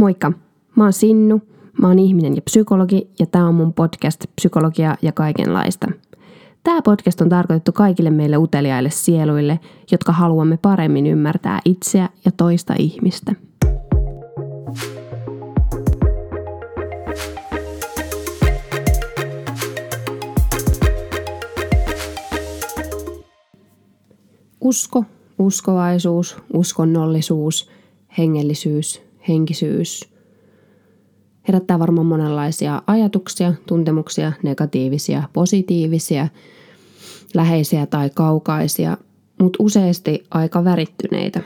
Moikka! Mä oon Sinnu, mä oon ihminen ja psykologi ja tää on mun podcast Psykologia ja kaikenlaista. Tämä podcast on tarkoitettu kaikille meille uteliaille sieluille, jotka haluamme paremmin ymmärtää itseä ja toista ihmistä. Usko, uskovaisuus, uskonnollisuus, hengellisyys, henkisyys herättää varmaan monenlaisia ajatuksia, tuntemuksia, negatiivisia, positiivisia, läheisiä tai kaukaisia, mutta useasti aika värittyneitä.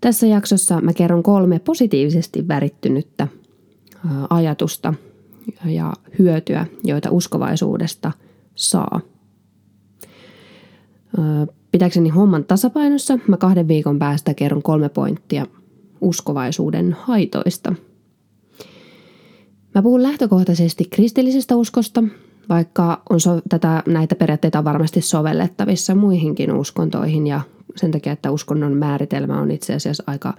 Tässä jaksossa mä kerron kolme positiivisesti värittynyttä ajatusta ja hyötyä, joita uskovaisuudesta saa. Pitääkseni homman tasapainossa mä kahden viikon päästä kerron kolme pointtia uskovaisuuden haitoista. Mä puhun lähtökohtaisesti kristillisestä uskosta, vaikka on so- tätä, näitä periaatteita on varmasti sovellettavissa muihinkin uskontoihin ja sen takia, että uskonnon määritelmä on itse asiassa aika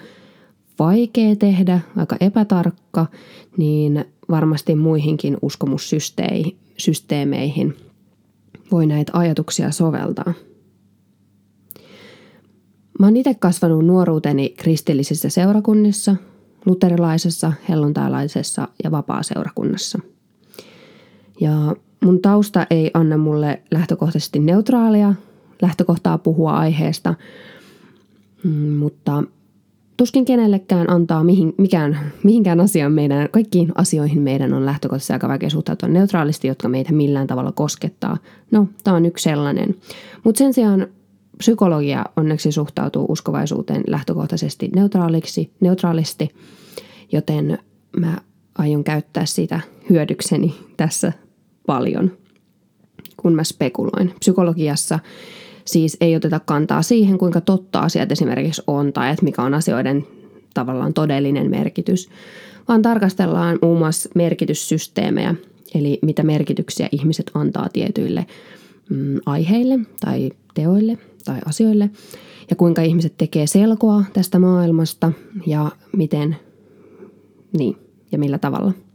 vaikea tehdä, aika epätarkka, niin varmasti muihinkin uskomussysteemeihin voi näitä ajatuksia soveltaa. Mä oon itse kasvanut nuoruuteni kristillisissä seurakunnissa, luterilaisessa, helluntailaisessa ja vapaa-seurakunnassa. Ja mun tausta ei anna mulle lähtökohtaisesti neutraalia lähtökohtaa puhua aiheesta, mm, mutta tuskin kenellekään antaa mihin, mikään, mihinkään asiaan meidän, kaikkiin asioihin meidän on lähtökohtaisesti aika vaikea suhtautua neutraalisti, jotka meitä millään tavalla koskettaa. No, tämä on yksi sellainen. Mutta sen sijaan psykologia onneksi suhtautuu uskovaisuuteen lähtökohtaisesti neutraaliksi, neutraalisti, joten mä aion käyttää sitä hyödykseni tässä paljon, kun mä spekuloin. Psykologiassa siis ei oteta kantaa siihen, kuinka totta asiat esimerkiksi on tai että mikä on asioiden tavallaan todellinen merkitys, vaan tarkastellaan muun muassa merkityssysteemejä, eli mitä merkityksiä ihmiset antaa tietyille mm, aiheille tai teoille tai asioille, ja kuinka ihmiset tekee selkoa tästä maailmasta ja miten, niin, ja millä tavalla –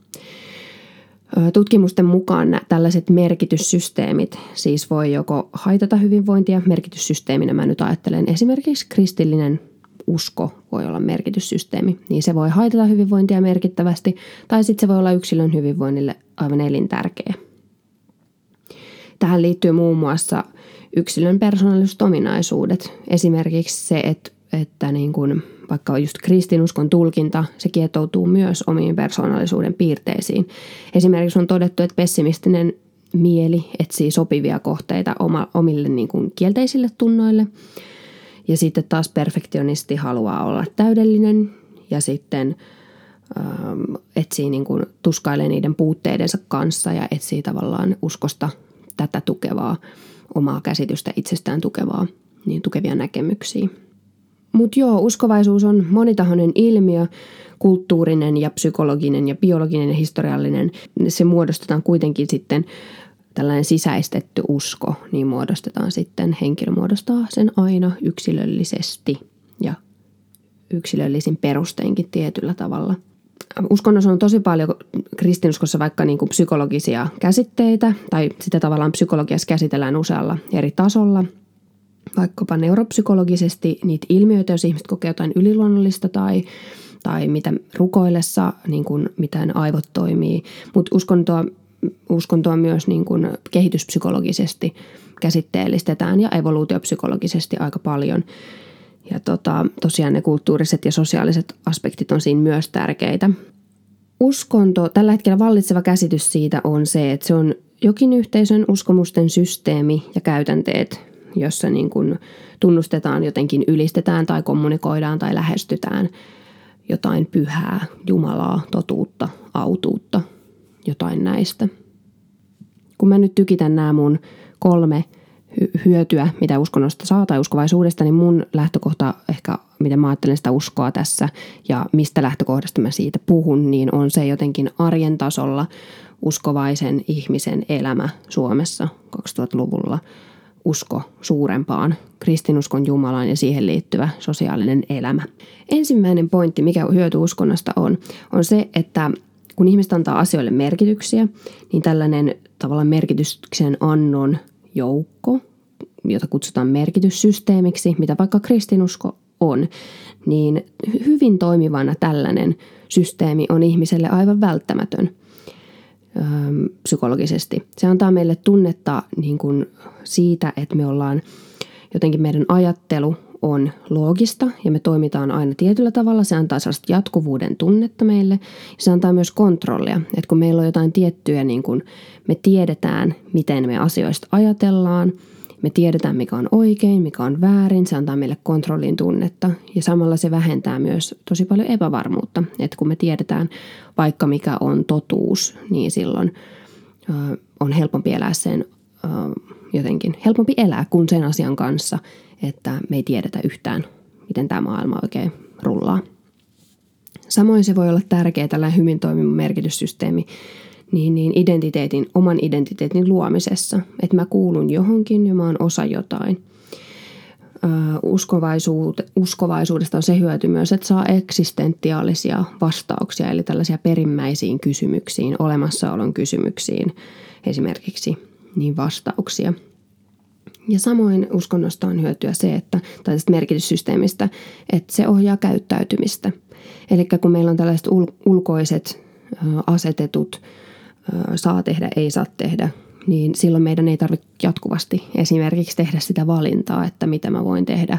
Tutkimusten mukaan tällaiset merkityssysteemit siis voi joko haitata hyvinvointia, merkityssysteeminä mä nyt ajattelen esimerkiksi kristillinen usko voi olla merkityssysteemi, niin se voi haitata hyvinvointia merkittävästi, tai sitten se voi olla yksilön hyvinvoinnille aivan elintärkeä. Tähän liittyy muun muassa yksilön persoonalliset ominaisuudet, esimerkiksi se, että, että niin kuin vaikka just kristinuskon tulkinta, se kietoutuu myös omiin persoonallisuuden piirteisiin. Esimerkiksi on todettu, että pessimistinen mieli etsii sopivia kohteita oma, omille niin kuin kielteisille tunnoille. Ja sitten taas perfektionisti haluaa olla täydellinen ja sitten ähm, etsii niin kuin, tuskailee niiden puutteidensa kanssa ja etsii tavallaan uskosta tätä tukevaa, omaa käsitystä itsestään tukevaa, niin tukevia näkemyksiä. Mutta joo, uskovaisuus on monitahoinen ilmiö, kulttuurinen ja psykologinen ja biologinen ja historiallinen. Se muodostetaan kuitenkin sitten tällainen sisäistetty usko, niin muodostetaan sitten, henkilö muodostaa sen aina yksilöllisesti ja yksilöllisin perusteinkin tietyllä tavalla. Uskonnossa on tosi paljon kristinuskossa vaikka niin kuin psykologisia käsitteitä, tai sitä tavallaan psykologiassa käsitellään usealla eri tasolla – vaikkapa neuropsykologisesti niitä ilmiöitä, jos ihmiset kokee jotain yliluonnollista tai, tai mitä rukoillessa, niin kuin miten aivot toimii. Mutta uskontoa, uskontoa myös niin kuin kehityspsykologisesti käsitteellistetään ja evoluutiopsykologisesti aika paljon. Ja tota, tosiaan ne kulttuuriset ja sosiaaliset aspektit on siinä myös tärkeitä. Uskonto, tällä hetkellä vallitseva käsitys siitä on se, että se on jokin yhteisön uskomusten systeemi ja käytänteet, jossa niin kuin tunnustetaan jotenkin, ylistetään tai kommunikoidaan tai lähestytään jotain pyhää, Jumalaa, totuutta, autuutta, jotain näistä. Kun mä nyt tykitän nämä mun kolme hyötyä, mitä uskonnosta saa tai uskovaisuudesta, niin mun lähtökohta ehkä, miten mä ajattelen sitä uskoa tässä ja mistä lähtökohdasta mä siitä puhun, niin on se jotenkin arjen tasolla uskovaisen ihmisen elämä Suomessa 2000-luvulla – usko suurempaan, kristinuskon Jumalaan ja siihen liittyvä sosiaalinen elämä. Ensimmäinen pointti, mikä hyöty uskonnosta on, on se, että kun ihmiset antaa asioille merkityksiä, niin tällainen tavallaan merkityksen annon joukko, jota kutsutaan merkityssysteemiksi, mitä vaikka kristinusko on, niin hyvin toimivana tällainen systeemi on ihmiselle aivan välttämätön öö, psykologisesti. Se antaa meille tunnetta niin kuin siitä, että me ollaan jotenkin meidän ajattelu on loogista ja me toimitaan aina tietyllä tavalla. Se antaa sellaista jatkuvuuden tunnetta meille ja se antaa myös kontrollia. Että kun meillä on jotain tiettyjä, niin kuin me tiedetään, miten me asioista ajatellaan, me tiedetään, mikä on oikein, mikä on väärin, se antaa meille kontrollin tunnetta ja samalla se vähentää myös tosi paljon epävarmuutta. Että kun me tiedetään vaikka mikä on totuus, niin silloin on helpompi elää sen jotenkin, helpompi elää kuin sen asian kanssa – että me ei tiedetä yhtään, miten tämä maailma oikein rullaa. Samoin se voi olla tärkeä tällainen hyvin toimiva merkityssysteemi niin, niin identiteetin, oman identiteetin luomisessa, että mä kuulun johonkin ja mä oon osa jotain. Uskovaisuud, uskovaisuudesta on se hyöty myös, että saa eksistentiaalisia vastauksia, eli tällaisia perimmäisiin kysymyksiin, olemassaolon kysymyksiin esimerkiksi, niin vastauksia – ja samoin uskonnosta on hyötyä se, että, tai tästä merkityssysteemistä, että se ohjaa käyttäytymistä. Eli kun meillä on tällaiset ul- ulkoiset asetetut saa tehdä, ei saa tehdä, niin silloin meidän ei tarvitse jatkuvasti esimerkiksi tehdä sitä valintaa, että mitä mä voin tehdä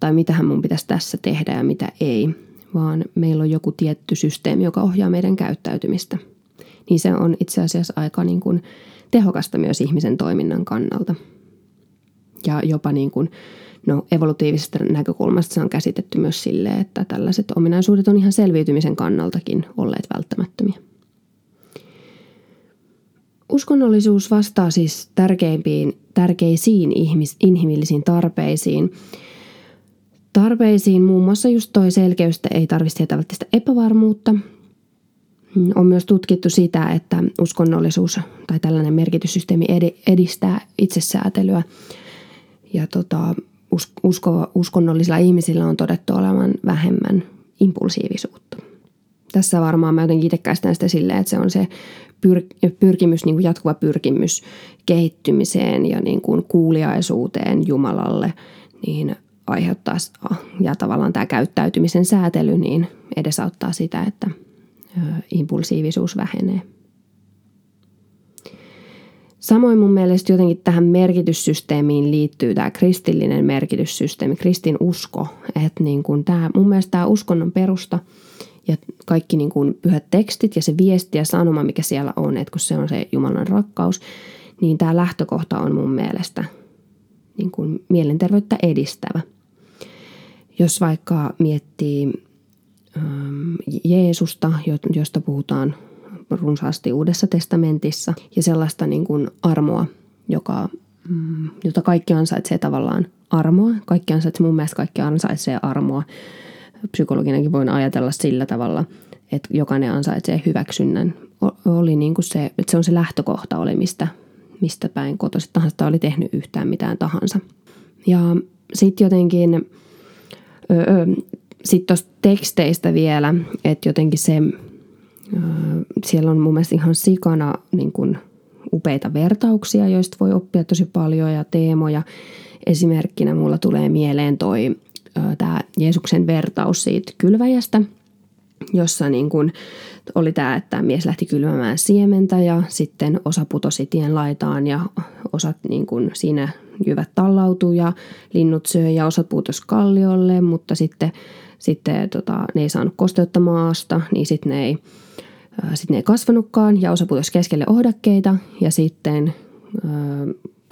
tai mitä mun pitäisi tässä tehdä ja mitä ei, vaan meillä on joku tietty systeemi, joka ohjaa meidän käyttäytymistä. Niin se on itse asiassa aika niin kuin tehokasta myös ihmisen toiminnan kannalta ja jopa niin kuin, no, evolutiivisesta näkökulmasta se on käsitetty myös silleen, että tällaiset ominaisuudet on ihan selviytymisen kannaltakin olleet välttämättömiä. Uskonnollisuus vastaa siis tärkeimpiin, tärkeisiin ihmis, inhimillisiin tarpeisiin. Tarpeisiin muun muassa just toi selkeystä ei tarvitse välttämättä epävarmuutta. On myös tutkittu sitä, että uskonnollisuus tai tällainen merkityssysteemi edistää itsesäätelyä – ja tota, usko, uskonnollisilla ihmisillä on todettu olevan vähemmän impulsiivisuutta. Tässä varmaan mä jotenkin itse käsitän sitä silleen, että se on se pyr- pyrkimys, niin kuin jatkuva pyrkimys kehittymiseen ja niin kuin kuuliaisuuteen Jumalalle, niin aiheuttaa, ja tavallaan tämä käyttäytymisen säätely, niin edesauttaa sitä, että impulsiivisuus vähenee. Samoin mun mielestä jotenkin tähän merkityssysteemiin liittyy tämä kristillinen merkityssysteemi, kristin usko. Että niin kuin tämä, mun mielestä tämä uskonnon perusta ja kaikki niin kuin pyhät tekstit ja se viesti ja sanoma, mikä siellä on, että kun se on se Jumalan rakkaus, niin tämä lähtökohta on mun mielestä niin kuin mielenterveyttä edistävä. Jos vaikka miettii Jeesusta, josta puhutaan runsaasti Uudessa testamentissa ja sellaista niin kuin armoa, joka, mm, jota kaikki ansaitsee tavallaan armoa. Kaikki ansaitsee, mun mielestä kaikki ansaitsee armoa. Psykologinakin voin ajatella sillä tavalla, että jokainen ansaitsee hyväksynnän. Oli niin kuin se, että se on se lähtökohta oli, mistä, mistä päin kotoiset tahansa oli tehnyt yhtään mitään tahansa. Ja sitten jotenkin, sitten tuosta teksteistä vielä, että jotenkin se siellä on mun mielestä ihan sikana niin kuin upeita vertauksia, joista voi oppia tosi paljon ja teemoja. Esimerkkinä mulla tulee mieleen toi tämä Jeesuksen vertaus siitä kylväjästä, jossa niin kuin oli tämä, että mies lähti kylvämään siementä ja sitten osa putosi tien laitaan ja osat niin kuin siinä jyvät tallautui ja linnut söi ja osat putosi kalliolle, mutta sitten, sitten tota, ne ei saanut kosteutta maasta, niin sitten ne ei ne ei kasvanutkaan ja osa putosi keskelle ohdakkeita ja sitten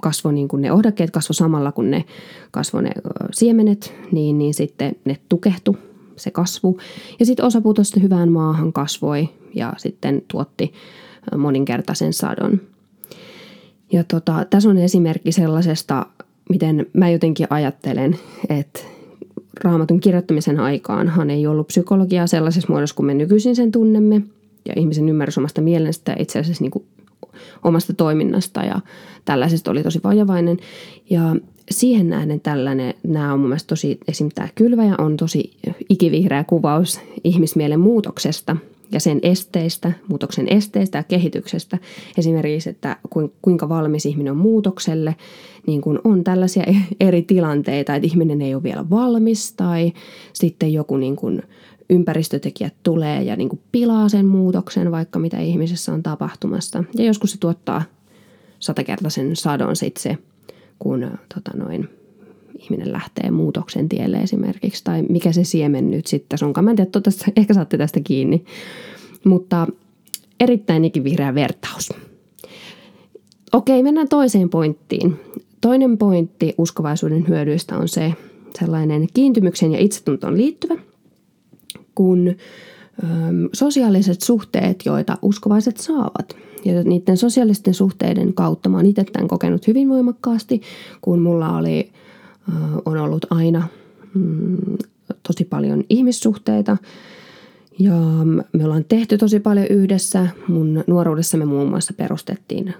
kasvoi niin kuin ne ohdakkeet kasvoi samalla kun ne kasvoi ne siemenet, niin, niin sitten ne tukehtu se kasvu. Ja sitten osa putosi hyvään maahan kasvoi ja sitten tuotti moninkertaisen sadon. Ja tota, tässä on esimerkki sellaisesta, miten mä jotenkin ajattelen, että raamatun kirjoittamisen aikaanhan ei ollut psykologiaa sellaisessa muodossa kuin me nykyisin sen tunnemme – ja ihmisen ymmärrys omasta mielestä itse asiassa niin kuin omasta toiminnasta ja tällaisesta oli tosi vajavainen. Ja siihen nähden tällainen, nämä on mun mielestä tosi, esim. tämä kylväjä on tosi ikivihreä kuvaus ihmismielen muutoksesta ja sen esteistä, muutoksen esteistä ja kehityksestä. Esimerkiksi, että kuinka valmis ihminen on muutokselle, niin kun on tällaisia eri tilanteita, että ihminen ei ole vielä valmis tai sitten joku niin kun ympäristötekijät tulee ja niin kuin pilaa sen muutoksen, vaikka mitä ihmisessä on tapahtumassa. Ja joskus se tuottaa satakertaisen sadon sitten se, kun tota noin, ihminen lähtee muutoksen tielle esimerkiksi, tai mikä se siemen nyt sitten onkaan. Mä en tiedä, tästä, ehkä saatte tästä kiinni. Mutta erittäin ikivihreä vertaus. Okei, mennään toiseen pointtiin. Toinen pointti uskovaisuuden hyödyistä on se sellainen kiintymyksen ja itsetuntoon liittyvä – kuin sosiaaliset suhteet, joita uskovaiset saavat. Ja niiden sosiaalisten suhteiden kautta mä oon itse tämän kokenut hyvin voimakkaasti, kun mulla oli, on ollut aina mm, tosi paljon ihmissuhteita ja me ollaan tehty tosi paljon yhdessä. Mun nuoruudessa me muun muassa perustettiin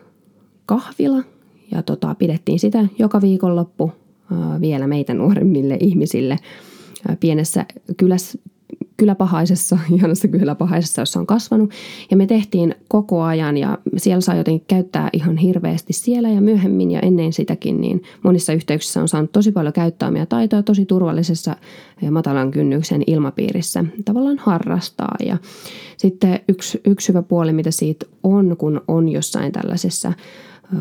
kahvila ja tota, pidettiin sitä joka viikonloppu vielä meitä nuoremmille ihmisille pienessä kylässä, kyläpahaisessa, ihanassa kyläpahaisessa, jossa on kasvanut. Ja me tehtiin koko ajan ja siellä saa jotenkin käyttää ihan hirveästi siellä ja myöhemmin ja ennen sitäkin, niin monissa yhteyksissä on saanut tosi paljon käyttää omia taitoja tosi turvallisessa ja matalan kynnyksen ilmapiirissä tavallaan harrastaa. Ja sitten yksi, yksi hyvä puoli, mitä siitä on, kun on jossain tällaisessa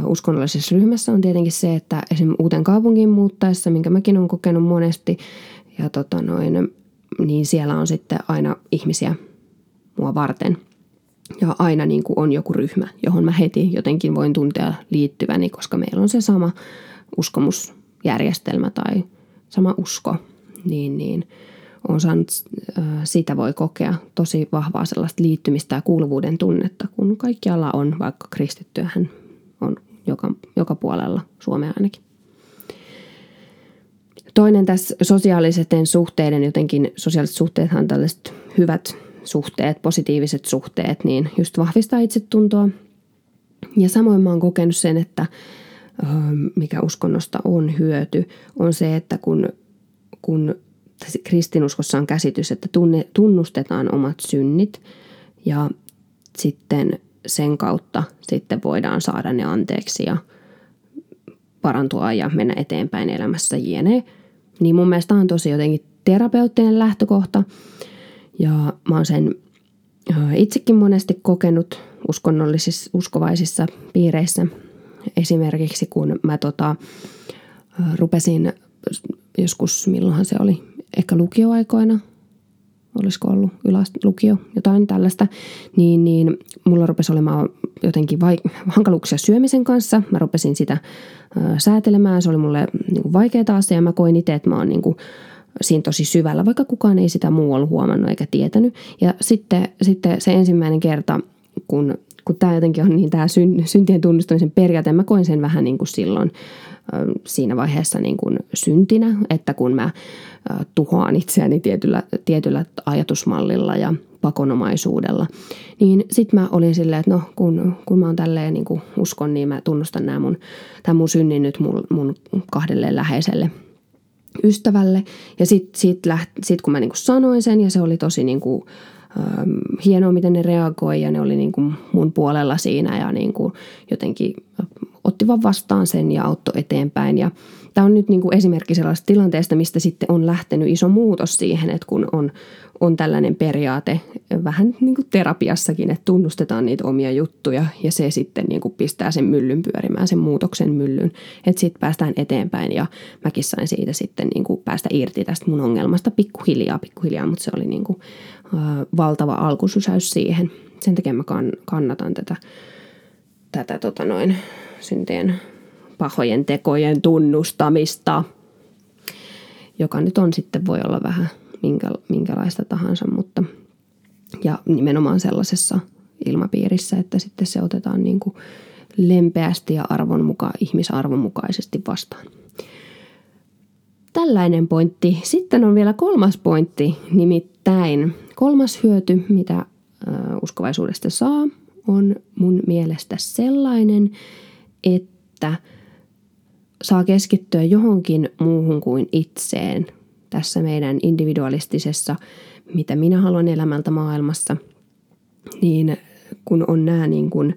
uskonnollisessa ryhmässä on tietenkin se, että esimerkiksi uuteen kaupunkiin muuttaessa, minkä mäkin olen kokenut monesti, ja tota noin, niin siellä on sitten aina ihmisiä mua varten. Ja aina niin kuin on joku ryhmä, johon mä heti jotenkin voin tuntea liittyväni, koska meillä on se sama uskomusjärjestelmä tai sama usko. Niin, niin on saanut, sitä voi kokea tosi vahvaa sellaista liittymistä ja kuuluvuuden tunnetta, kun kaikkialla on, vaikka kristittyähän on joka, joka puolella Suomea ainakin. Toinen tässä sosiaalisten suhteiden, jotenkin sosiaaliset suhteethan tällaiset hyvät suhteet, positiiviset suhteet, niin just vahvistaa itsetuntoa. Ja samoin mä oon kokenut sen, että mikä uskonnosta on hyöty, on se, että kun, kun kristinuskossa on käsitys, että tunne, tunnustetaan omat synnit ja sitten sen kautta sitten voidaan saada ne anteeksi ja parantua ja mennä eteenpäin elämässä jne niin mun mielestä on tosi jotenkin terapeuttinen lähtökohta. Ja mä oon sen itsekin monesti kokenut uskonnollisissa, uskovaisissa piireissä. Esimerkiksi kun mä tota, rupesin joskus, milloinhan se oli, ehkä lukioaikoina, olisiko ollut ylälukio, jotain tällaista, niin, niin mulla rupesi olemaan jotenkin vai, hankaluuksia syömisen kanssa. Mä rupesin sitä säätelemään. Se oli mulle niin vaikeaa asia ja mä koin itse, että mä oon niin kuin siinä tosi syvällä, vaikka kukaan ei sitä muu ollut huomannut eikä tietänyt. Ja sitten, sitten se ensimmäinen kerta, kun, kun tämä jotenkin on niin tämä syn, syntien tunnustamisen periaate, mä koin sen vähän niin kuin silloin siinä vaiheessa niin kuin syntinä, että kun mä tuhoan itseäni tietyllä, tietyllä ajatusmallilla ja pakonomaisuudella. Niin sit mä olin silleen, että no kun, kun mä oon tälleen niin kuin uskon, niin mä tunnustan nämä mun, tämän mun synnin nyt mun, mun kahdelle läheiselle ystävälle. Ja sit, sit, läht, sit kun mä niin kuin sanoin sen ja se oli tosi niin kuin, hienoa, miten ne reagoi ja ne oli niin kuin mun puolella siinä ja niin kuin jotenkin otti vaan vastaan sen ja auttoi eteenpäin. Ja tämä on nyt niin kuin esimerkki sellaisesta tilanteesta, mistä sitten on lähtenyt iso muutos siihen, että kun on, on tällainen periaate vähän niin kuin terapiassakin, että tunnustetaan niitä omia juttuja ja se sitten niin kuin pistää sen myllyn pyörimään, sen muutoksen myllyn, että sitten päästään eteenpäin ja mäkin sain siitä sitten niin kuin päästä irti tästä mun ongelmasta pikkuhiljaa, pikkuhiljaa, mutta se oli niin kuin, äh, valtava alkusysäys siihen. Sen takia mä kannatan tätä, tätä tota noin, syntien pahojen tekojen tunnustamista, joka nyt on sitten voi olla vähän minkä, minkälaista tahansa, mutta ja nimenomaan sellaisessa ilmapiirissä, että sitten se otetaan niin kuin lempeästi ja arvon muka, ihmisarvon mukaisesti vastaan. Tällainen pointti. Sitten on vielä kolmas pointti, nimittäin kolmas hyöty, mitä uskovaisuudesta saa, on mun mielestä sellainen, että saa keskittyä johonkin muuhun kuin itseen tässä meidän individualistisessa, mitä minä haluan elämältä maailmassa, niin kun on nämä niin kuin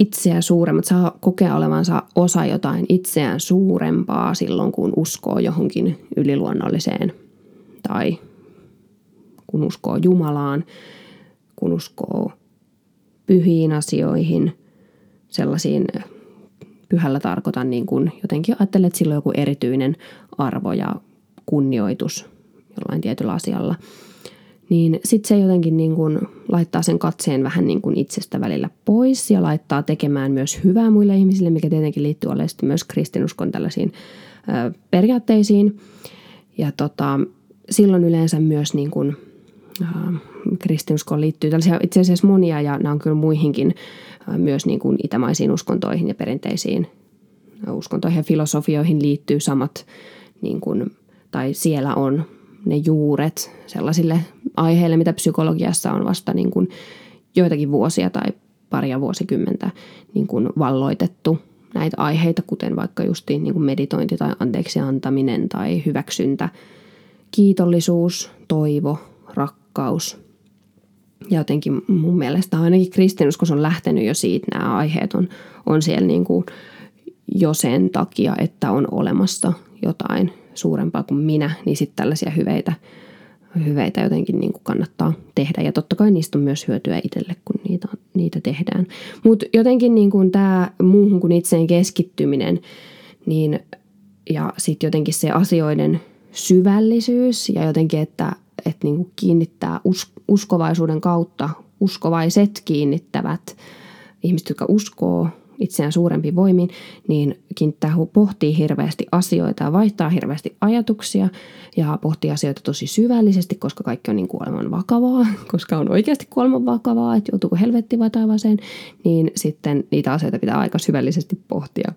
itseä suuremmat, saa kokea olevansa osa jotain itseään suurempaa silloin, kun uskoo johonkin yliluonnolliseen tai kun uskoo Jumalaan, kun uskoo pyhiin asioihin, sellaisiin pyhällä tarkoitan niin kuin jotenkin ajattelet, että sillä on joku erityinen arvo ja kunnioitus jollain tietyllä asialla – niin sitten se jotenkin niin kuin laittaa sen katseen vähän niin kuin itsestä välillä pois ja laittaa tekemään myös hyvää muille ihmisille, mikä tietenkin liittyy oleellisesti myös kristinuskon tällaisiin periaatteisiin. Ja tota, silloin yleensä myös niin kuin, kristinuskoon liittyy tällaisia itse asiassa monia ja nämä on kyllä muihinkin ö, myös niin kuin itämaisiin uskontoihin ja perinteisiin uskontoihin ja filosofioihin liittyy samat niin kuin, tai siellä on ne juuret sellaisille aiheille, mitä psykologiassa on vasta niin kuin joitakin vuosia tai paria vuosikymmentä niin kuin valloitettu näitä aiheita, kuten vaikka justiin niin kuin meditointi tai anteeksi antaminen tai hyväksyntä, kiitollisuus, toivo, rakkaus. Ja jotenkin mun mielestä ainakin kristinuskos on lähtenyt jo siitä, nämä aiheet on, on siellä niin kuin jo sen takia, että on olemassa jotain suurempaa kuin minä, niin sitten tällaisia hyveitä, hyveitä jotenkin niin kuin kannattaa tehdä. Ja totta kai niistä on myös hyötyä itselle, kun niitä, niitä tehdään. Mutta jotenkin niin kuin tämä muuhun kuin itseen keskittyminen, niin ja sitten jotenkin se asioiden syvällisyys ja jotenkin, että, että niin kuin kiinnittää us, uskovaisuuden kautta, uskovaiset kiinnittävät ihmiset, jotka uskoo itseään suurempi voimin, niin kiinnittää pohtii hirveästi asioita ja vaihtaa hirveästi ajatuksia ja pohtii asioita tosi syvällisesti, koska kaikki on niin kuoleman vakavaa, koska on oikeasti kuoleman vakavaa, että joutuuko helvetti vai taivaaseen, niin sitten niitä asioita pitää aika syvällisesti pohtia.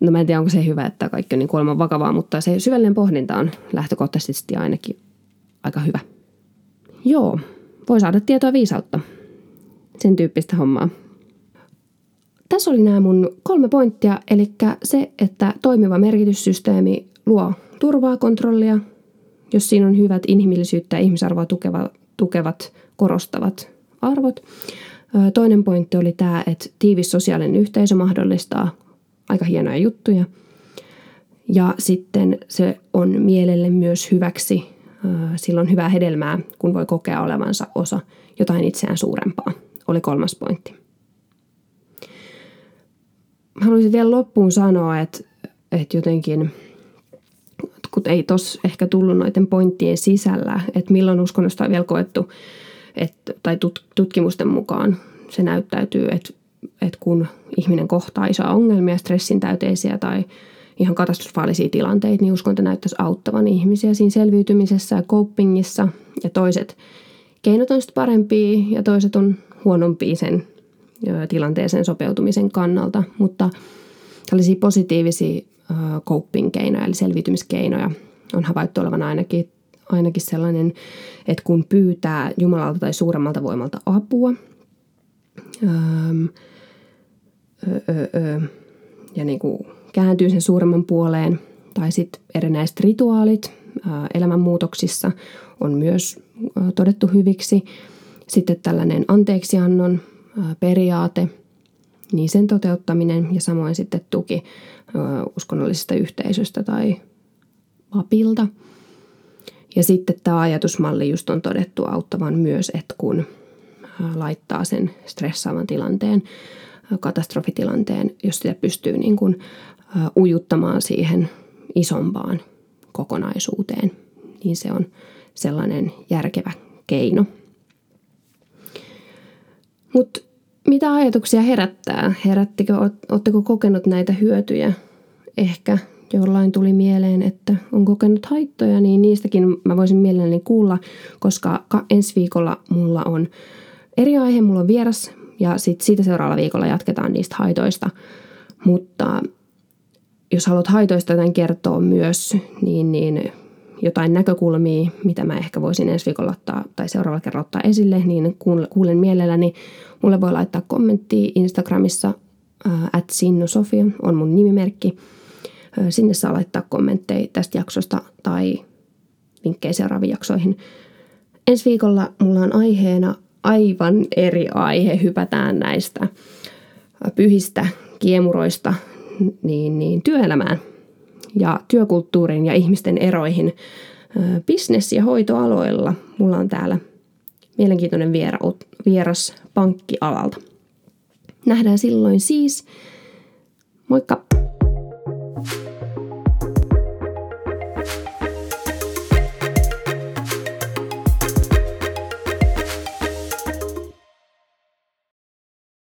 No mä en tiedä, onko se hyvä, että kaikki on niin kuoleman vakavaa, mutta se syvällinen pohdinta on lähtökohtaisesti ainakin aika hyvä. Joo, voi saada tietoa viisautta. Sen tyyppistä hommaa. Tässä oli nämä mun kolme pointtia, eli se, että toimiva merkityssysteemi luo turvaa, kontrollia, jos siinä on hyvät inhimillisyyttä ja ihmisarvoa tukeva, tukevat, korostavat arvot. Toinen pointti oli tämä, että tiivis sosiaalinen yhteisö mahdollistaa aika hienoja juttuja. Ja sitten se on mielelle myös hyväksi, silloin hyvää hedelmää, kun voi kokea olevansa osa jotain itseään suurempaa, oli kolmas pointti. Haluaisin vielä loppuun sanoa, että, että jotenkin, kun ei tos ehkä tullut noiden pointtien sisällä, että milloin uskonnosta on vielä koettu, että, tai tutkimusten mukaan se näyttäytyy, että, että kun ihminen kohtaa isoa ongelmia, stressin täyteisiä tai ihan katastrofaalisia tilanteita, niin uskonto näyttäisi auttavan ihmisiä siinä selviytymisessä ja copingissa. Ja toiset keinot on sitten parempia ja toiset on huonompia sen tilanteeseen sopeutumisen kannalta, mutta tällaisia positiivisia coping-keinoja, eli selviytymiskeinoja on havaittu olevan ainakin, ainakin sellainen, että kun pyytää Jumalalta tai suuremmalta voimalta apua, ja niin kuin kääntyy sen suuremman puoleen, tai sitten erinäiset rituaalit elämänmuutoksissa on myös todettu hyviksi. Sitten tällainen anteeksiannon periaate, niin sen toteuttaminen ja samoin sitten tuki uskonnollisesta yhteisöstä tai vapilta. Ja sitten tämä ajatusmalli just on todettu auttavan myös, että kun laittaa sen stressaavan tilanteen, katastrofitilanteen, jos sitä pystyy niin kuin ujuttamaan siihen isompaan kokonaisuuteen, niin se on sellainen järkevä keino – mutta mitä ajatuksia herättää? Herättikö, oletteko kokenut näitä hyötyjä? Ehkä jollain tuli mieleen, että on kokenut haittoja, niin niistäkin mä voisin mielelläni kuulla, koska ensi viikolla mulla on eri aihe, mulla on vieras ja sitten siitä seuraavalla viikolla jatketaan niistä haitoista. Mutta jos haluat haitoista jotain kertoa myös, niin, niin jotain näkökulmia, mitä mä ehkä voisin ensi viikolla ottaa tai seuraavalla kerralla ottaa esille, niin kuulen mielelläni. Mulle voi laittaa kommentti Instagramissa, at Sofia on mun nimimerkki. Sinne saa laittaa kommentteja tästä jaksosta tai vinkkejä seuraaviin jaksoihin. Ensi viikolla mulla on aiheena aivan eri aihe. Hypätään näistä pyhistä kiemuroista niin, niin työelämään ja työkulttuuriin ja ihmisten eroihin business- ja hoitoaloilla. Mulla on täällä mielenkiintoinen vieras pankkialalta. Nähdään silloin siis. Moikka!